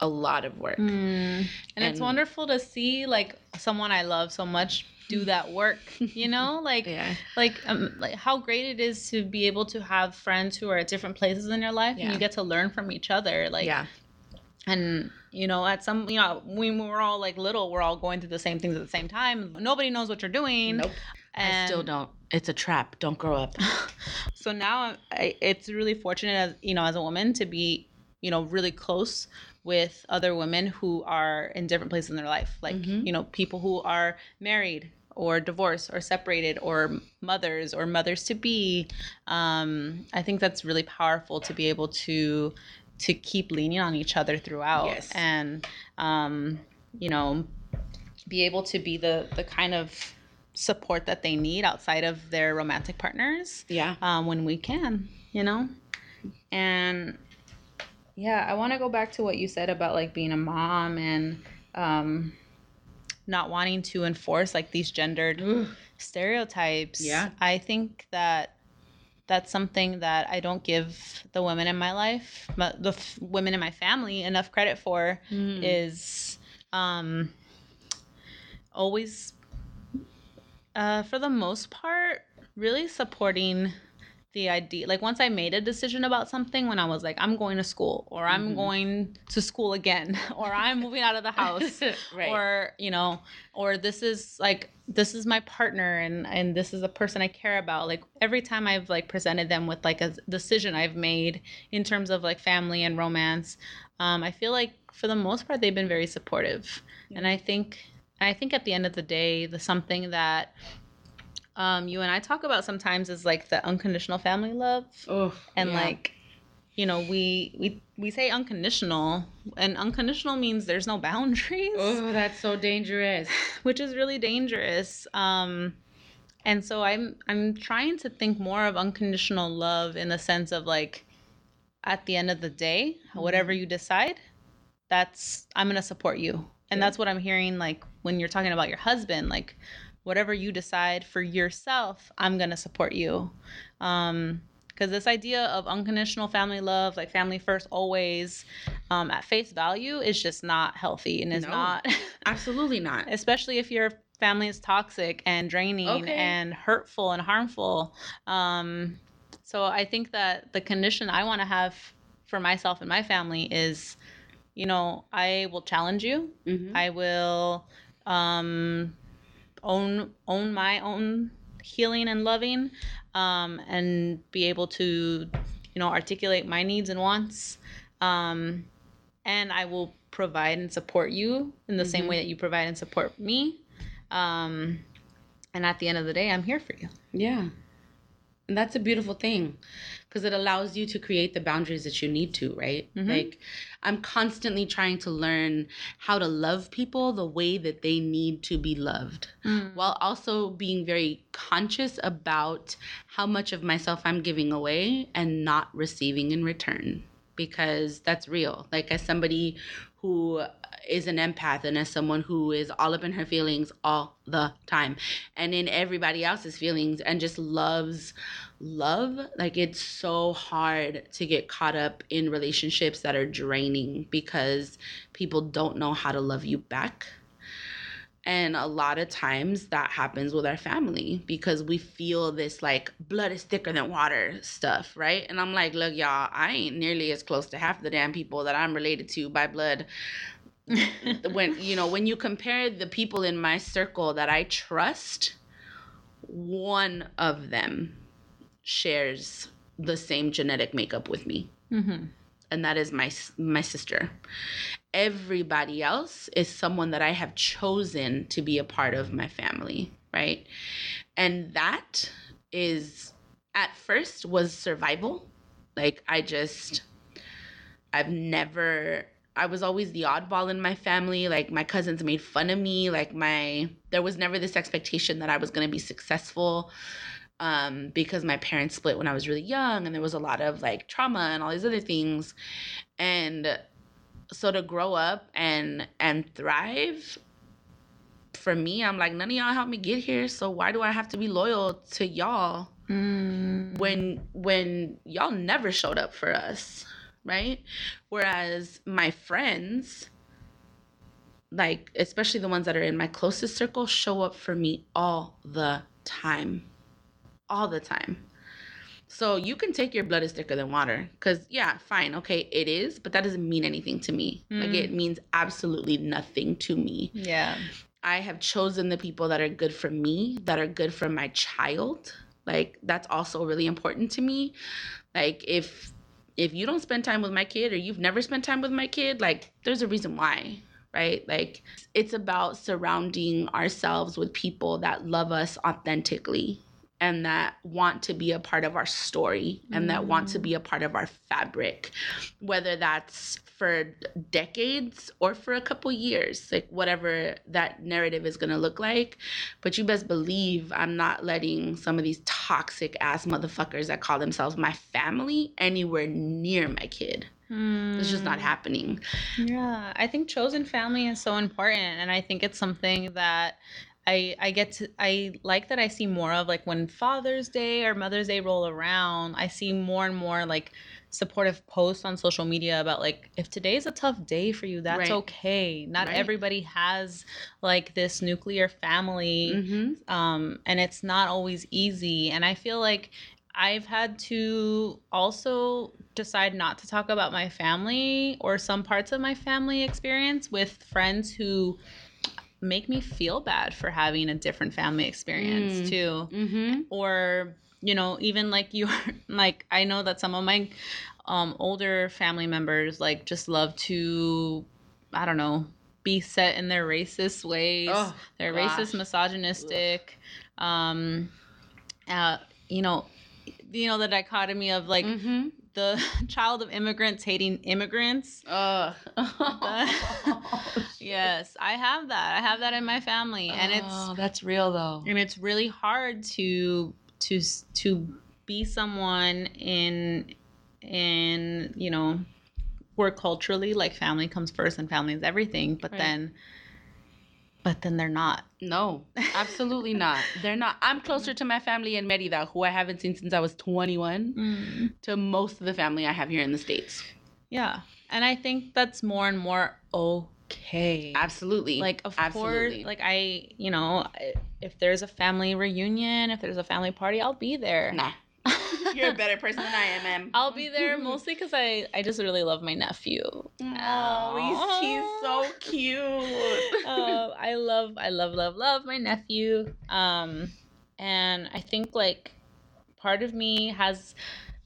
a lot of work. Mm. And, it's wonderful to see like someone I love so much do that work. You know, like yeah. like um, like how great it is to be able to have friends who are at different places in your life Yeah. and you get to learn from each other. Like yeah. and you know at some you know when we're all like little we're all going through the same things at the same time. Nobody knows what you're doing. Nope. I still don't. It's a trap. Don't grow up. So now I, it's really fortunate as you know as a woman to be you know really close with other women who are in different places in their life like Mhm. you know people who are married or divorced or separated or mothers or mothers to be um, i think that's really powerful to be able to to keep leaning on each other throughout Yes. and um, you know be able to be the the kind of support that they need outside of their romantic partners yeah um, when we can, you know? And yeah, I want to go back to what you said about like being a mom and um, not wanting to enforce like these gendered stereotypes. Yeah. I think that that's something that I don't give the women in my life, but the f- women in my family enough credit for Mm. is um, always, uh, for the most part, really supporting the idea. Like once I made a decision about something, when I was like, I'm going to school, or I'm Mhm. going to school again, or I'm moving out of the house, right or you know, or this is like this is my partner and and this is a person I care about. Like every time I've like presented them with like a decision I've made in terms of like family and romance, um, I feel like for the most part they've been very supportive. Yeah. And I think I think at the end of the day, the something that um, you and I talk about sometimes is like the unconditional family love. Oh, and yeah. like you know we we we say unconditional and unconditional means there's no boundaries oh that's so dangerous which is really dangerous um and so i'm i'm trying to think more of unconditional love in the sense of like at the end of the day mm-hmm. whatever you decide that's i'm going to support you and yeah. that's what i'm hearing like when you're talking about your husband like whatever you decide for yourself i'm going to support you. Um because this idea of unconditional family love like family first always um, at face value is just not healthy and is no, not absolutely not. especially if your family is toxic and draining okay. and hurtful and harmful. Um, so i think that the condition i want to have for myself and my family is you know i will challenge you. Mm-hmm. i will um, own own my own healing and loving um, and be able to you know articulate my needs and wants. Um, and i will provide and support you in the mm-hmm. same way that you provide and support me. Um, and at the end of the day i'm here for you. Yeah. And that's a beautiful thing because it allows you to create the boundaries that you need to, right? Mm-hmm. Like, I'm constantly trying to learn how to love people the way that they need to be loved, mm. while also being very conscious about how much of myself I'm giving away and not receiving in return. Because that's real. Like, as somebody who is an empath and as someone who is all up in her feelings all the time and in everybody else's feelings and just loves love like it's so hard to get caught up in relationships that are draining because people don't know how to love you back and a lot of times that happens with our family because we feel this like blood is thicker than water stuff, right? And I'm like, look, y'all, I ain't nearly as close to half the damn people that I'm related to by blood when you know when you compare the people in my circle that I trust, one of them shares the same genetic makeup with me, mm-hmm. and that is my my sister. Everybody else is someone that I have chosen to be a part of my family, right? And that is at first was survival. Like I just I've never I was always the oddball in my family. Like my cousins made fun of me. Like my there was never this expectation that I was going to be successful um, because my parents split when I was really young and there was a lot of like trauma and all these other things. And so to grow up and and thrive for me, I'm like none of y'all helped me get here, so why do I have to be loyal to y'all? Mm. When when y'all never showed up for us right? Whereas my friends, like especially the ones that are in my closest circle, show up for me all the time. All the time. So you can take your blood is thicker than water. Cause yeah, fine, okay, it is, but that doesn't mean anything to me. Mm. Like it means absolutely nothing to me. Yeah. I have chosen the people that are good for me, that are good for my child. Like that's also really important to me. Like if if you don't spend time with my kid or you've never spent time with my kid, like there's a reason why, right? Like it's about surrounding ourselves with people that love us authentically and that want to be a part of our story and mm. that want to be a part of our fabric, whether that's for decades or for a couple years, like whatever that narrative is gonna look like. But you best believe I'm not letting some of these toxic ass motherfuckers that call themselves my family anywhere near my kid. Mm. It's just not happening. Yeah, I think chosen family is so important, and I think it's something that I I get to I like that I see more of like when Father's Day or Mother's Day roll around, I see more and more like supportive posts on social media about like if today's a tough day for you that's right. okay not right. everybody has like this nuclear family mm-hmm. um and it's not always easy and i feel like i've had to also decide not to talk about my family or some parts of my family experience with friends who make me feel bad for having a different family experience Mm. too Mm-hmm. or you know even like you like i know that some of my um older family members like just love to i don't know be set in their racist ways Oh, they're gosh. racist misogynistic um uh you know you know the dichotomy of like mm-hmm. The child of immigrants hating immigrants Uh, yes i have that i have that in my family and it's Oh, that's real though. and it's really hard to to to be someone in in you know where culturally like family comes first and family is everything but Right. then but then they're not No, absolutely not. They're not. I'm closer to my family in Merida, who I haven't seen since I was 21, mm. to most of the family I have here in the States. yeah and i think that's more and more okay Absolutely. like of Absolutely. course like i you know if there's a family reunion if there's a family party i'll be there nah. You're a better person than I am, ma'am. I'll be there mostly because I, I just really love my nephew. Oh, he's, he's so cute. uh, I love, I love, love, love my nephew. Um, and I think like part of me has,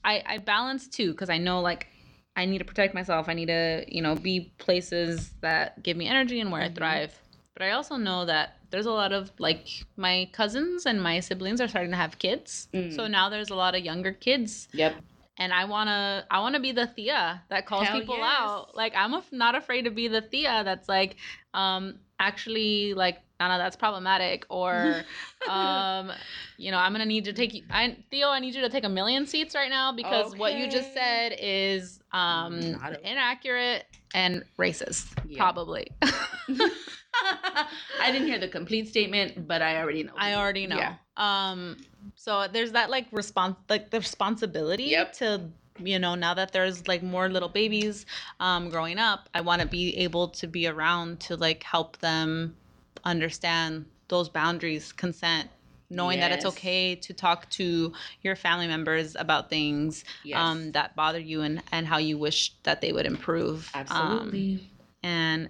I, I balance too because I know like I need to protect myself. I need to, you know, be places that give me energy and where I Mhm. thrive. But I also know that there's a lot of like my cousins and my siblings are starting to have kids. Mm. So now there's a lot of younger kids Yep. and I wanna I wanna be the Tia that calls Hell people yes. out. Like I'm af- not afraid to be the Tia that's like, um, actually like Anna, that's problematic, or um, you know, I'm gonna need to take you. I Theo, I need you to take a million seats right now because what you just said is um inaccurate and racist, Yeah. probably. I didn't hear the complete statement, but I already know. I already know. Yeah. Um, so there's that like response, like the responsibility Yep. to you know now that there's like more little babies um growing up i want to be able to be around to like help them understand those boundaries consent knowing that it's okay to talk to your family members about things Yes. um that bother you and and how you wish that they would improve Um, Absolutely. and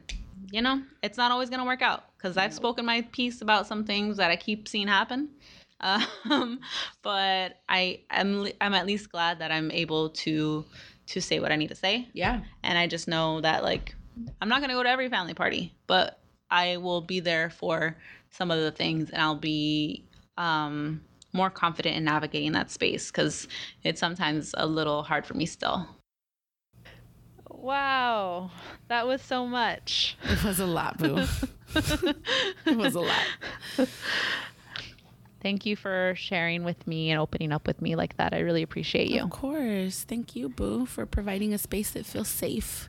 you know it's not always going to work out because i've No. spoken my piece about some things that i keep seeing happen um, but i am i'm at least glad that i'm able to to say what i need to say yeah. and i just know that like i'm not going to go to every family party but i will be there for some of the things and i'll be um more confident in navigating that space because it's sometimes a little hard for me still wow that was so much It was a lot, boo. it was a lot. Thank you for sharing with me and opening up with me like that. I really appreciate you. Of course. Thank you, Boo, for providing a space that feels safe.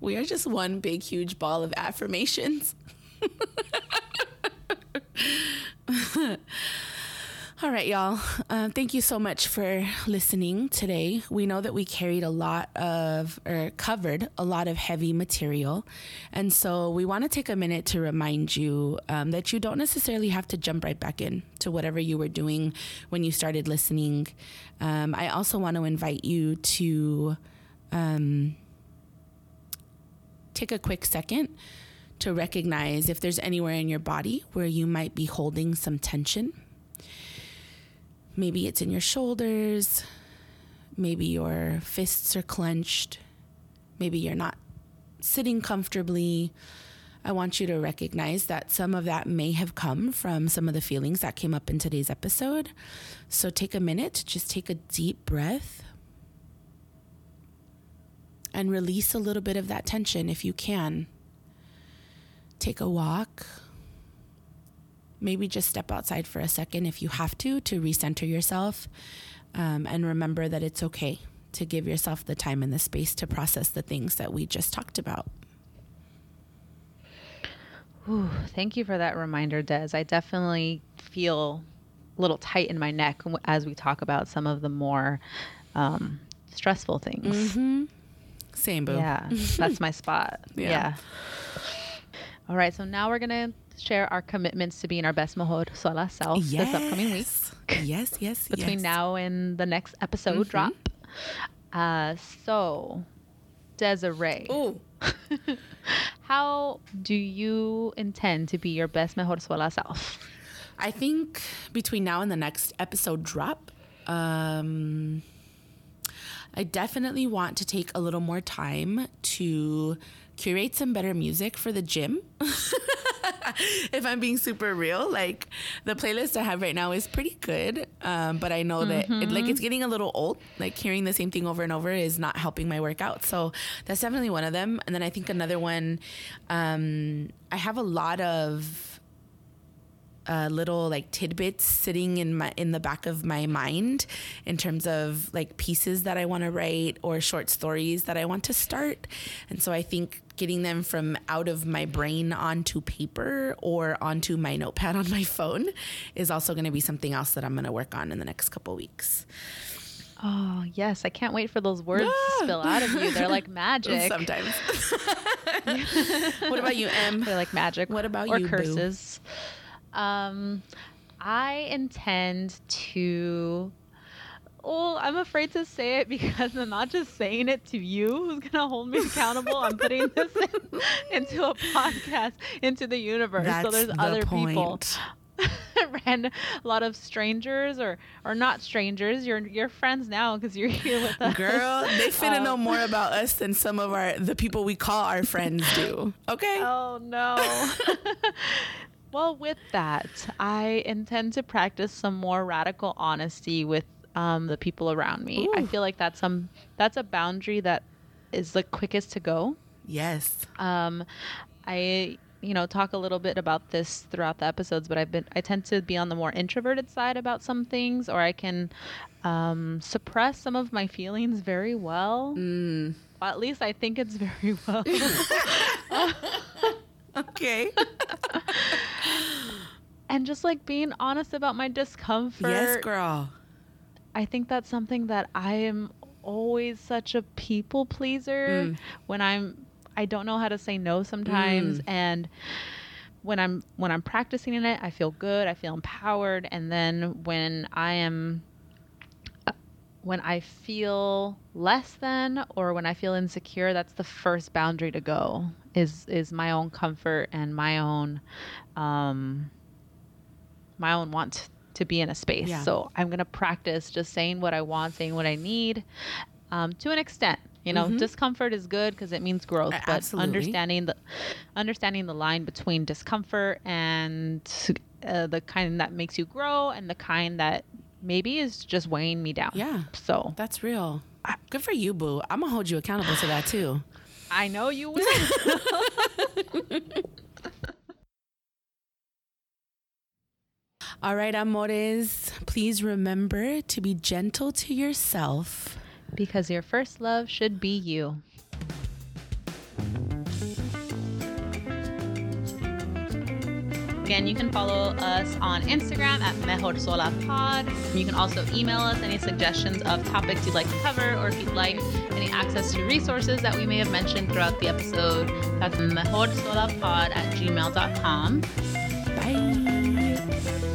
We are just one big, huge ball of affirmations. All right, y'all. Uh, thank you so much for listening today. We know that we carried a lot of, or covered a lot of heavy material. And so we want to take a minute to remind you um, that you don't necessarily have to jump right back in to whatever you were doing when you started listening. Um, I also want to invite you to um, take a quick second to recognize if there's anywhere in your body where you might be holding some tension. Maybe it's in your shoulders. Maybe your fists are clenched. Maybe you're not sitting comfortably. I want you to recognize that some of that may have come from some of the feelings that came up in today's episode. So take a minute just take a deep breath and release a little bit of that tension if you can. Take a walk maybe just step outside for a second if you have to to recenter yourself um, and remember that it's okay to give yourself the time and the space to process the things that we just talked about Ooh, thank you for that reminder, Des. I definitely feel a little tight in my neck as we talk about some of the more um, stressful things. mm-hmm. Same boo Yeah, that's my spot. Yeah. Yeah. All right, so now we're gonna share our commitments to being our best mejor sola self this upcoming week. yes yes between yes. now and the next episode Mhm. drop. Uh, so, Desiree, Ooh. how do you intend to be your best mejor sola self? I think between now and the next episode drop, um, I definitely want to take a little more time to curate some better music for the gym. if I'm being super real, like the playlist I have right now is pretty good, um, but I know that it, like it's getting a little old. Like hearing the same thing over and over is not helping my workout. So that's definitely one of them. And then I think another one, um, I have a lot of uh, little like tidbits sitting in my in the back of my mind in terms of like pieces that I want to write or short stories that I want to start. And so I think getting them from out of my brain onto paper or onto my notepad on my phone is also going to be something else that I'm going to work on in the next couple weeks. Oh, yes. I can't wait for those words to spill out of you. They're like magic. Sometimes. what about you, Em? They're like magic. What about or you, Boo? curses. Um, I intend to. Well, I'm afraid to say it because I'm not just saying it to you who's going to hold me accountable. I'm putting this in, into a podcast, into the universe. so there's the other people. and a lot of strangers or or not strangers you're you're friends now because you're here with us Girl, they finna Um, know more about us than some of our the people we call our friends do. Okay? Oh no. Well, with that, I intend to practice some more radical honesty with um, the people around me. I feel like that's some that's a boundary that is the quickest to go. Yes. Um, I you know talk a little bit about this throughout the episodes, but I've been I tend to be on the more introverted side about some things, or I can um, suppress some of my feelings very well. Mm. Well, at least I think it's very well. Okay. and just like being honest about my discomfort. yes, girl. I think that's something that I am always such a people pleaser Mm. when I'm I don't know how to say no sometimes Mm. and when I'm when I'm practicing in it, I feel good, I feel empowered and then when I am uh, when I feel less than or when I feel insecure, that's the first boundary to go is is my own comfort and my own um my own want to be in a space. Yeah. So I'm gonna practice just saying what I want, saying what I need, um, to an extent. You know, Mhm. discomfort is good because it means growth, but absolutely. understanding the understanding the line between discomfort and uh, the kind that makes you grow and the kind that maybe is just weighing me down. Yeah. So That's real. Good for you, boo. I'm gonna hold you accountable to that too. I know you will. All right, amores. Please remember to be gentle to yourself. because your first love should be you. Again, you can follow us on Instagram at Mejor Sola Pod. You can also email us any suggestions of topics you'd like to cover, or if you'd like any access to resources that we may have mentioned throughout the episode. That's mejorsolapod at gmail.com. Bye.